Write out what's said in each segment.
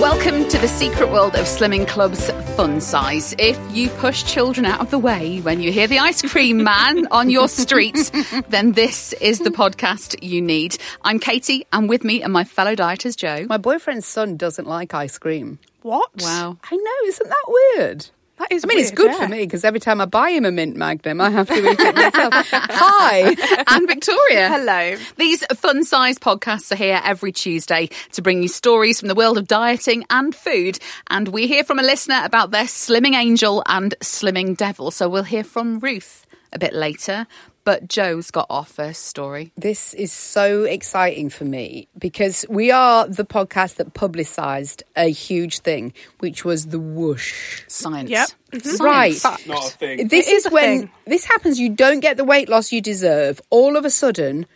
Welcome to the secret world of Slimming Club's fun size. If you push children out of the way when you hear the ice cream man on your street, then this is the podcast you need. I'm Katie, and with me are my fellow dieters, Joe. My boyfriend's son doesn't like ice cream. What? Wow. I know, isn't that weird? That is I mean, it's good yeah. for me because every time I buy him a mint magnum, I have to eat it myself. Hi. and Victoria. Hello. These fun size podcasts are here every Tuesday to bring you stories from the world of dieting and food. And we hear from a listener about their slimming angel and slimming devil. So we'll hear from Ruth a bit later. But Joe's got our first story. This is so exciting for me because we are the podcast that publicised a huge thing, which was the whoosh. Science. Yep. Mm-hmm. Science. Right. Fact. Not a thing. This It is is a when thing. this happens. You don't get the weight loss you deserve. All of a sudden,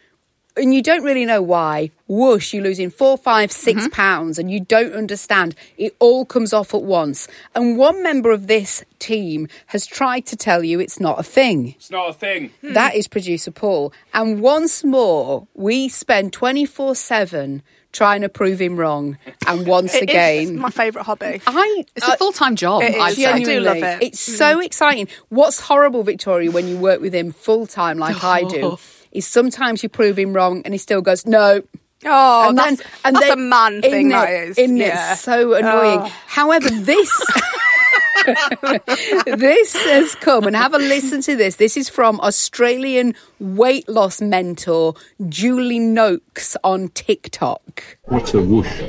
and you don't really know why. Whoosh! You're losing four, five, six Mm-hmm. pounds, and you don't understand. It all comes off at once. And one member of this team has tried to tell you it's not a thing. It's not a thing. Hmm. That is producer Paul. And once more, we spend twenty four seven trying to prove him wrong. And once It is again, my favourite hobby. I It's a full time job, I'd Yeah, say. I do love it. It's so exciting. What's horrible, Victoria, when you work with him full time like I do, is sometimes you prove him wrong and he still goes, no. Oh, And that's, then- and that's then- a man thing, that it? is. Isn't it? so annoying. Oh. However, this. this has come and have a listen to this. This is from Australian weight loss mentor Julie Noakes on TikTok. What's a whoosh?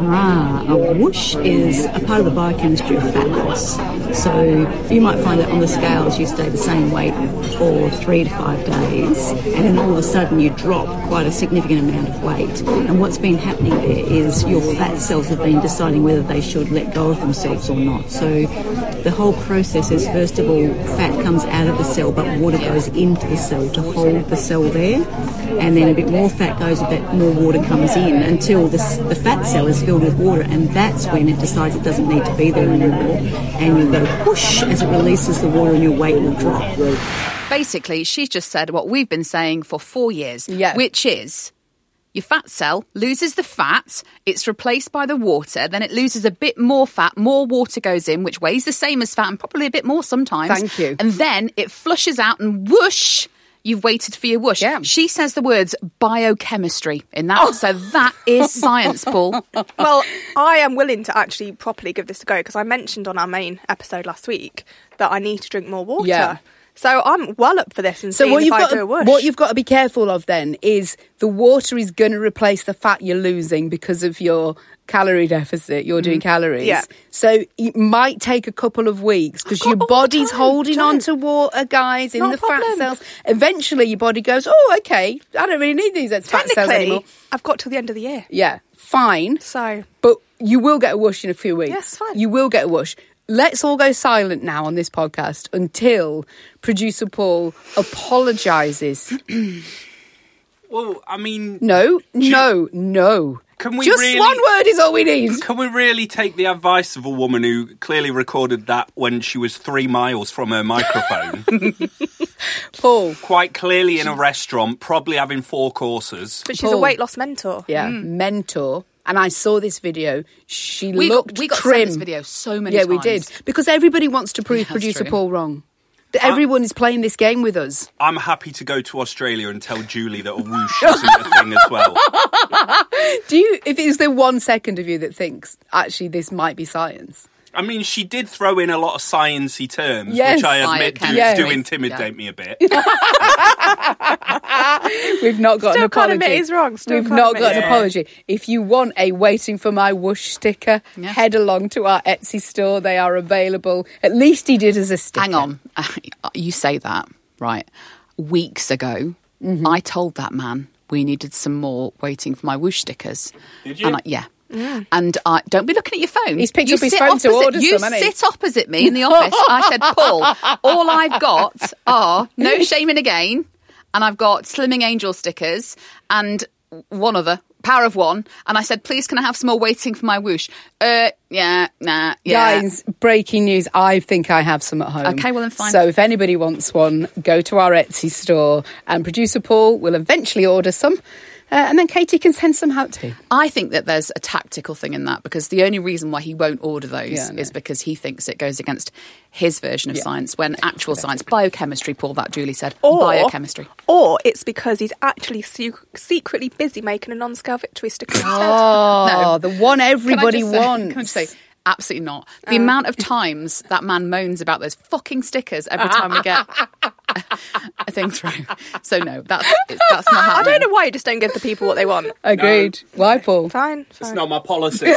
Ah, a whoosh is a part of the biochemistry of fat loss. So you might find that on the scales you stay the same weight for three to five days, and then all of a sudden you drop quite a significant amount of weight. And what's been happening there is your fat cells have been deciding whether they should let go of themselves or not. So the whole process is first of all, fat comes out of the cell, but water goes into the cell to hold the cell there, and then a bit more fat goes, a bit more water comes in until the, the fat cell is filled with water, and that's when it decides it doesn't need to be there anymore, and you go whoosh as it releases the water, and your weight will drop. Basically, she's just said what we've been saying for four years, Yeah. which is your fat cell loses the fat, it's replaced by the water, then it loses a bit more fat, more water goes in, which weighs the same as fat and probably a bit more sometimes. Thank you. And then it flushes out and whoosh. You've waited for your whoosh. Yeah. She says the words biochemistry in that. Oh. So that is science, Paul. well, I am willing to actually properly give this a go because I mentioned on our main episode last week that I need to drink more water. Yeah. So I'm well up for this and So what you've got to, what you've got to be careful of then is the water is going to replace the fat you're losing because of your calorie deficit. You're doing mm. calories, Yeah. So it might take a couple of weeks because your body's time, holding on to water, guys, in Not the fat cells. Eventually, your body goes, "Oh, okay, I don't really need these fat cells anymore." I've got till the end of the year. Yeah, fine. So But you will get a wash in a few weeks. Yes, fine. You will get a whoosh. Let's all go silent now on this podcast until producer Paul apologises. Well, I mean, No, no, no. Can we Just really- one word is all we need. can we really take the advice of a woman who clearly recorded that when she was three miles from her microphone? Paul. Quite clearly in a restaurant, probably having four courses. but she's a weight loss mentor. Yeah, mm. mentor. And I saw this video. She We, looked we got trim. sent this video so many yeah, times. we did because everybody wants to prove Yeah, producer true. Paul wrong. That Everyone is playing this game with us. I'm happy to go to Australia and tell Julie that a whoosh isn't a thing as well. Do you? If is there one second of you that thinks actually this might be science? I mean, she did throw in a lot of sciencey terms, Yes. which I admit do, Biochemistry. do intimidate me a bit. We've not got Still an can't apology. admit he's wrong, still We've can't admit got an it. apology. If you want a waiting for my whoosh sticker, Yeah. head along to our Etsy store. They are available. At least he did as a sticker. Hang on. You say that, right? Weeks ago, Mm-hmm. I told that man we needed some more waiting for my whoosh stickers. Did you? And I, yeah. And I don't be looking at your phone. He's picked You up his sit phone to order You some, hasn't sit opposite me in the office. I said, Paul, all I've got are no shaming again, and I've got Slimming Angel stickers and one other. Power of one, and I said, "Please, can I have some more waiting for my whoosh?" Uh, yeah, nah, yeah. Guys, breaking news. I think I have some at home. Okay, well then fine. So if anybody wants one, go to our Etsy store and producer Paul will eventually order some. Uh, and then Katie can send some out too. I think that there's a tactical thing in that because the only reason why he won't order those Yeah, I is because he thinks it goes against his version of science when actual science, biochemistry, Paul, that Julie said, Or, biochemistry. Or it's because he's actually se- secretly busy making a non-scale victory sticker instead. Oh, the one Can I everybody just say- wants. Can I just say, absolutely not. The amount of times that man moans about those fucking stickers every time we get a thing through. So no, that's it's, that's not happening. I don't know why you just don't give the people what they want. Agreed. Why, Paul? Fine, It's not my policy.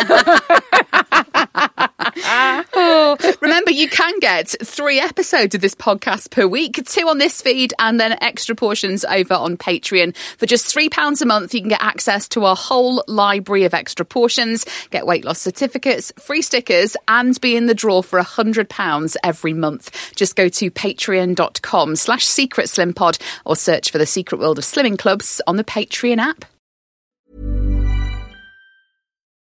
Oh, remember, you can get three episodes of this podcast per week, two on this feed, and then extra portions over on Patreon. For just £3 a month, you can get access to our whole library of extra portions, get weight loss certificates, free stickers, and be in the draw for £100 every month. Just go to patreon.com slash secret slim pod or search for the secret world of slimming clubs on the Patreon app.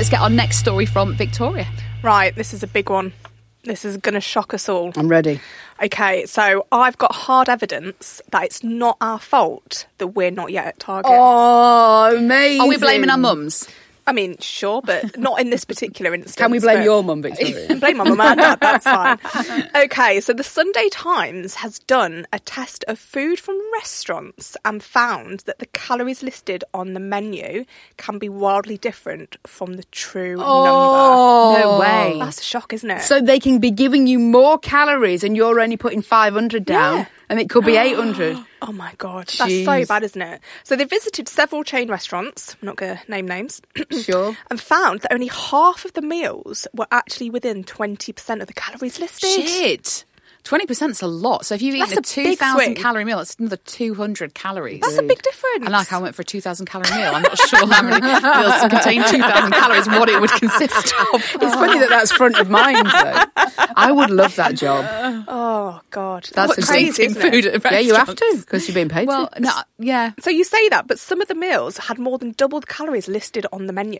Let's get our next story from Victoria. Right, this is a big one. This is going to shock us all. I'm ready. Okay, so I've got hard evidence that it's not our fault that we're not yet at Target. Oh, amazing. Are we blaming our mums? I mean, sure, but not in this particular instance. Can we blame your mum, Victoria? blame my mum and dad, that's fine. Okay, so the Sunday Times has done a test of food from restaurants and found that the calories listed on the menu can be wildly different from the true Oh. number. No way. That's a shock, isn't it? so they can be giving you more calories and you're only putting 500 down Yeah. And it could be 800. Oh my god, that's so bad, isn't it? So they visited several chain restaurants. I'm not going to name names. Sure. And found that only half of the meals were actually within 20% of the calories listed. Shit. Twenty percent's a lot. So if you eat That's a a two big thousand swing. calorie meal, it's another two hundred calories. That's a big difference. And like I went for a two thousand calorie meal. I'm not sure how many meals contain two thousand calories what it would consist of. It's funny that that's front of mind, though. I would love that job. Oh God, That's That's a crazy. eating Isn't food at Yeah, you have to because you're being paid Well, to. no, yeah. So you say that, but some of the meals had more than double the calories listed on the menu.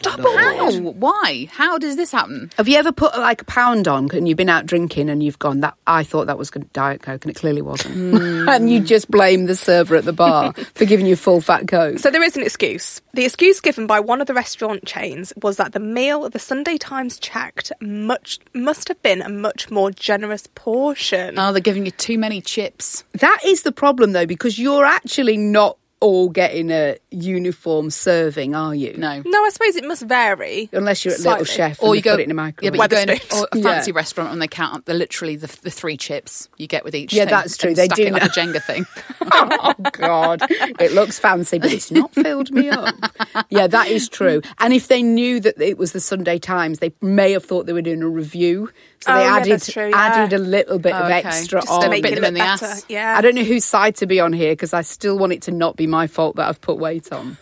double. How? Why? How does this happen? Have you ever put like a pound on and you've been out drinking and you've gone that I thought that was diet coke and it clearly wasn't, mm. and you just blame the server at the bar for giving you full fat coke? So there is an excuse. The excuse given by one of the restaurant chains was that the meal the Sunday Times checked much must have been a much more generous portion. Oh, they're giving you too many chips. That is the problem though, because you're actually not all getting a uniform serving, are you? No. no, I suppose it must vary. Unless you're at Little Chef Or and you go put it in a microwave. Yeah, but you go in a, a fancy Yeah. restaurant and they count up the literally the, the three chips you get with each. Yeah, thing that's true. and They stack do it like a Jenga thing. oh God, it looks fancy, but it's not filled me up. Yeah, that is true. And if they knew that it was the Sunday Times, they may have thought they were doing a review, so Oh, they yeah, added that's true, yeah. added a little bit of Okay. extra Just to on. make Make Bit it them in look the better. ass. Yeah. I don't know whose side to be on here because I still want it to not be my fault that I've put weight on.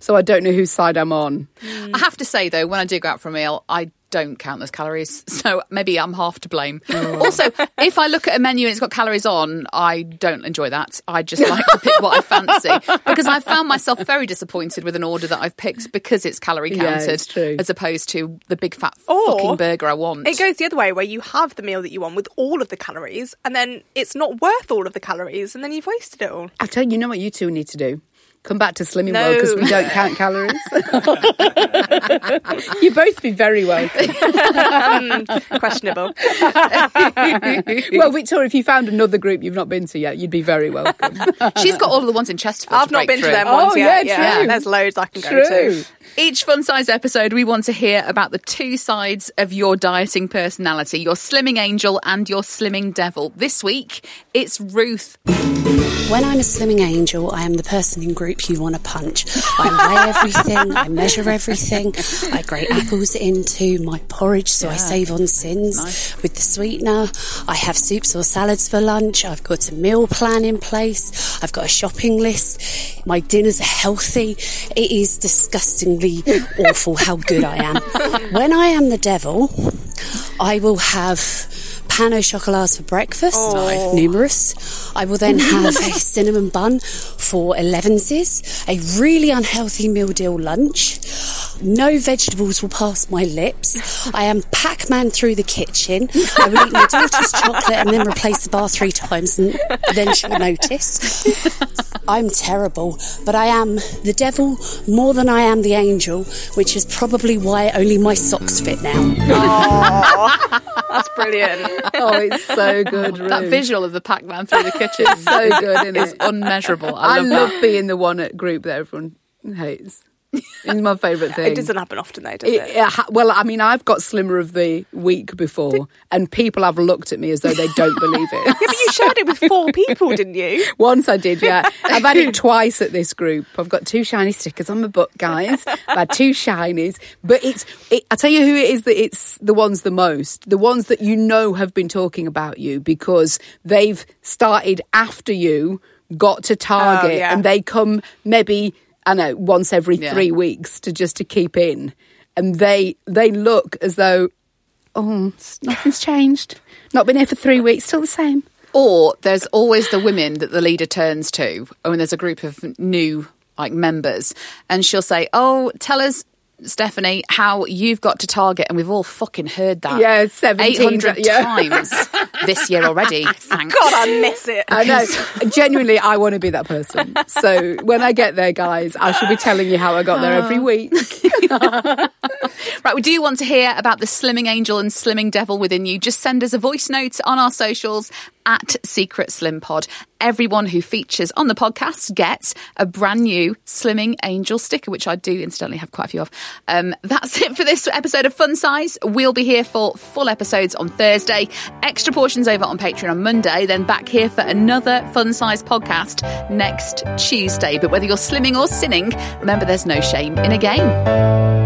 so I don't know whose side I'm on. I have to say though, when I do go out for a meal, I don't count those calories, so maybe I'm half to blame. Oh. Also, if I look at a menu and it's got calories on, I don't enjoy that. I just like to pick what I fancy because I found myself very disappointed with an order that I've picked because it's calorie Yeah, counted, it's as opposed to the big fat Or fucking burger I want. It goes the other way where you have the meal that you want with all of the calories and then it's not worth all of the calories and then you've wasted it all. I tell you, you know what you two need to do? Come back to Slimming No. World because we don't count calories. you both be very welcome. Um, questionable. well, Victoria, if you found another group you've not been to yet, you'd be very welcome. She's got all of the ones in Chesterfield. I've not been through. to them Oh, ones yet. yeah, Yeah, true. there's loads I can go to. Each fun size episode, we want to hear about the two sides of your dieting personality your slimming angel and your slimming devil. This week, it's Ruth. When I'm a slimming angel, I am the person in group you want to punch. I weigh everything, I measure everything, I grate apples into my porridge so I save on sins. With the sweetener, I have soups or salads for lunch, I've got a meal plan in place, I've got a shopping list, my dinners are healthy. It is disgustingly awful how good I am. When I am the devil, I will have pain au chocolats for breakfast, oh. numerous. I will then have a cinnamon bun for elevenses, a really unhealthy meal deal lunch. No vegetables will pass my lips. I am Pac-Man through the kitchen. I will eat my daughter's chocolate and then replace the bar three times and then she'll notice. I'm terrible, but I am the devil more than I am the angel, which is probably why only my socks fit now. That's brilliant. oh, it's so good, Ruth. That visual of the Pac-Man through the kitchen is so good, isn't is it? unmeasurable. I I love, love being the one at group that everyone hates. It's my favourite thing. It doesn't happen often though, does It- it? it ha- well, I mean, I've got Slimmer of the Week before, and people have looked at me as though they don't believe it. Yeah, but you shared it with four people, didn't you? Once I did, yeah. I've had it twice at this group. I've got two shiny stickers on my book, guys. I've had two shinies. But it's, it, I tell you who it is that it's the ones the most. The ones that you know have been talking about you because they've started after you, got to Target, Oh, yeah. and they come maybe, I know, once every Yeah. three weeks to just to keep in. And they they look as though, oh, nothing's changed. Not been here for three weeks, still the same. Or there's always the women that the leader turns to oh, when there's a group of new like members, and she'll say, "Oh, tell us." Stephanie, how you've got to Target, and we've all fucking heard that. Yeah, 17 eight hundred yeah. times this year already. Thanks. God, I miss it. I know. Genuinely, I want to be that person. So when I get there, guys, I should be telling you how I got there every oh. week. Right, we do want to hear about the slimming angel and slimming devil within you. Just send us a voice note on our socials at Secret Slim Pod. Everyone who features on the podcast gets a brand new Slimming Angel sticker, which I do incidentally have quite a few of. Um, that's it for this episode of Fun Size. We'll be here for full episodes on Thursday, extra portions over on Patreon on Monday, then back here for another Fun Size podcast next Tuesday. But whether you're slimming or sinning, remember there's no shame in a game.